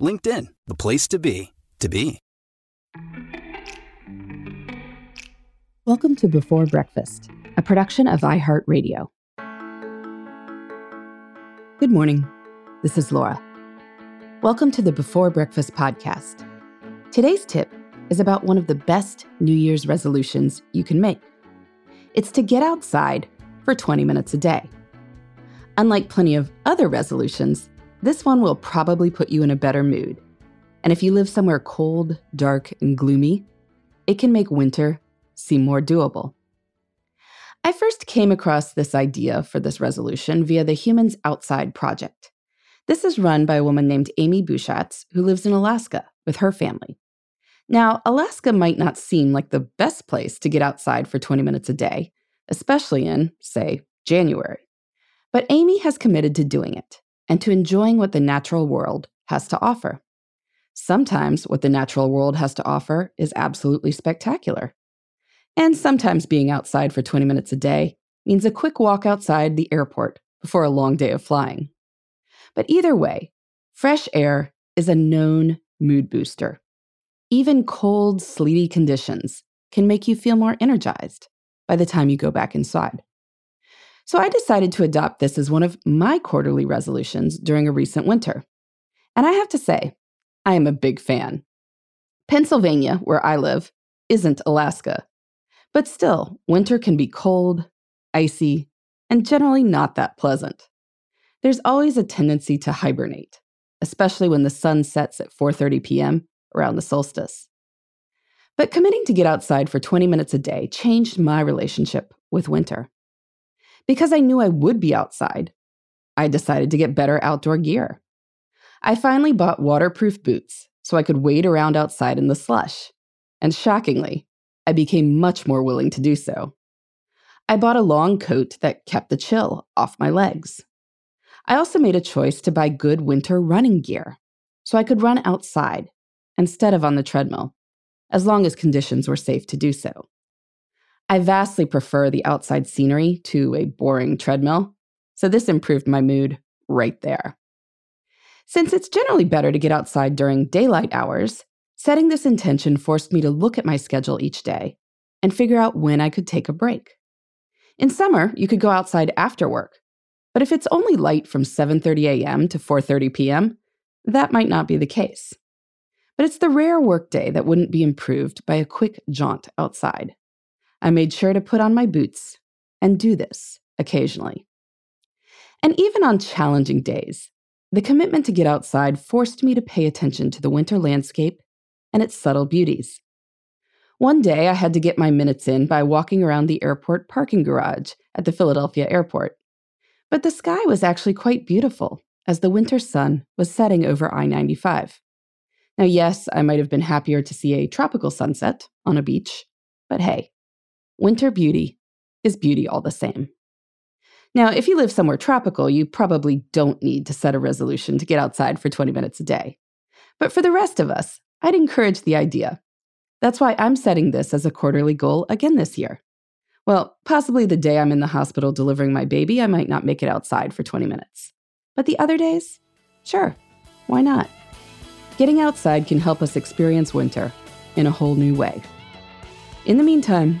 LinkedIn, the place to be, to be. Welcome to Before Breakfast, a production of iHeartRadio. Good morning. This is Laura. Welcome to the Before Breakfast podcast. Today's tip is about one of the best New Year's resolutions you can make. It's to get outside for 20 minutes a day. Unlike plenty of other resolutions, this one will probably put you in a better mood. And if you live somewhere cold, dark, and gloomy, it can make winter seem more doable. I first came across this idea for this resolution via the Humans Outside Project. This is run by a woman named Amy Buschatz, who lives in Alaska with her family. Now, Alaska might not seem like the best place to get outside for 20 minutes a day, especially in, say, January. But Amy has committed to doing it and to enjoying what the natural world has to offer. Sometimes what the natural world has to offer is absolutely spectacular. And sometimes being outside for 20 minutes a day means a quick walk outside the airport before a long day of flying. But either way, fresh air is a known mood booster. Even cold, sleety conditions can make you feel more energized by the time you go back inside. So I decided to adopt this as one of my quarterly resolutions during a recent winter. And I have to say, I am a big fan. Pennsylvania, where I live, isn't Alaska. But still, winter can be cold, icy, and generally not that pleasant. There's always a tendency to hibernate, especially when the sun sets at 4:30 p.m. around the solstice. But committing to get outside for 20 minutes a day changed my relationship with winter. Because I knew I would be outside, I decided to get better outdoor gear. I finally bought waterproof boots so I could wade around outside in the slush. And shockingly, I became much more willing to do so. I bought a long coat that kept the chill off my legs. I also made a choice to buy good winter running gear so I could run outside instead of on the treadmill, as long as conditions were safe to do so. I vastly prefer the outside scenery to a boring treadmill, so this improved my mood right there. Since it's generally better to get outside during daylight hours, Setting this intention forced me to look at my schedule each day and figure out when I could take a break. In summer, you could go outside after work, but if it's only light from 7:30 a.m. to 4:30 p.m., that might not be the case. But it's the rare workday that wouldn't be improved by a quick jaunt outside. I made sure to put on my boots and do this occasionally. And even on challenging days, the commitment to get outside forced me to pay attention to the winter landscape and its subtle beauties. One day, I had to get my minutes in by walking around the airport parking garage at the Philadelphia airport. But the sky was actually quite beautiful as the winter sun was setting over I 95. Now, yes, I might have been happier to see a tropical sunset on a beach, but hey, winter beauty is beauty all the same. Now, if you live somewhere tropical, you probably don't need to set a resolution to get outside for 20 minutes a day. But for the rest of us, I'd encourage the idea. That's why I'm setting this as a quarterly goal again this year. Well, possibly the day I'm in the hospital delivering my baby, I might not make it outside for 20 minutes. But the other days, sure, why not? Getting outside can help us experience winter in a whole new way. In the meantime,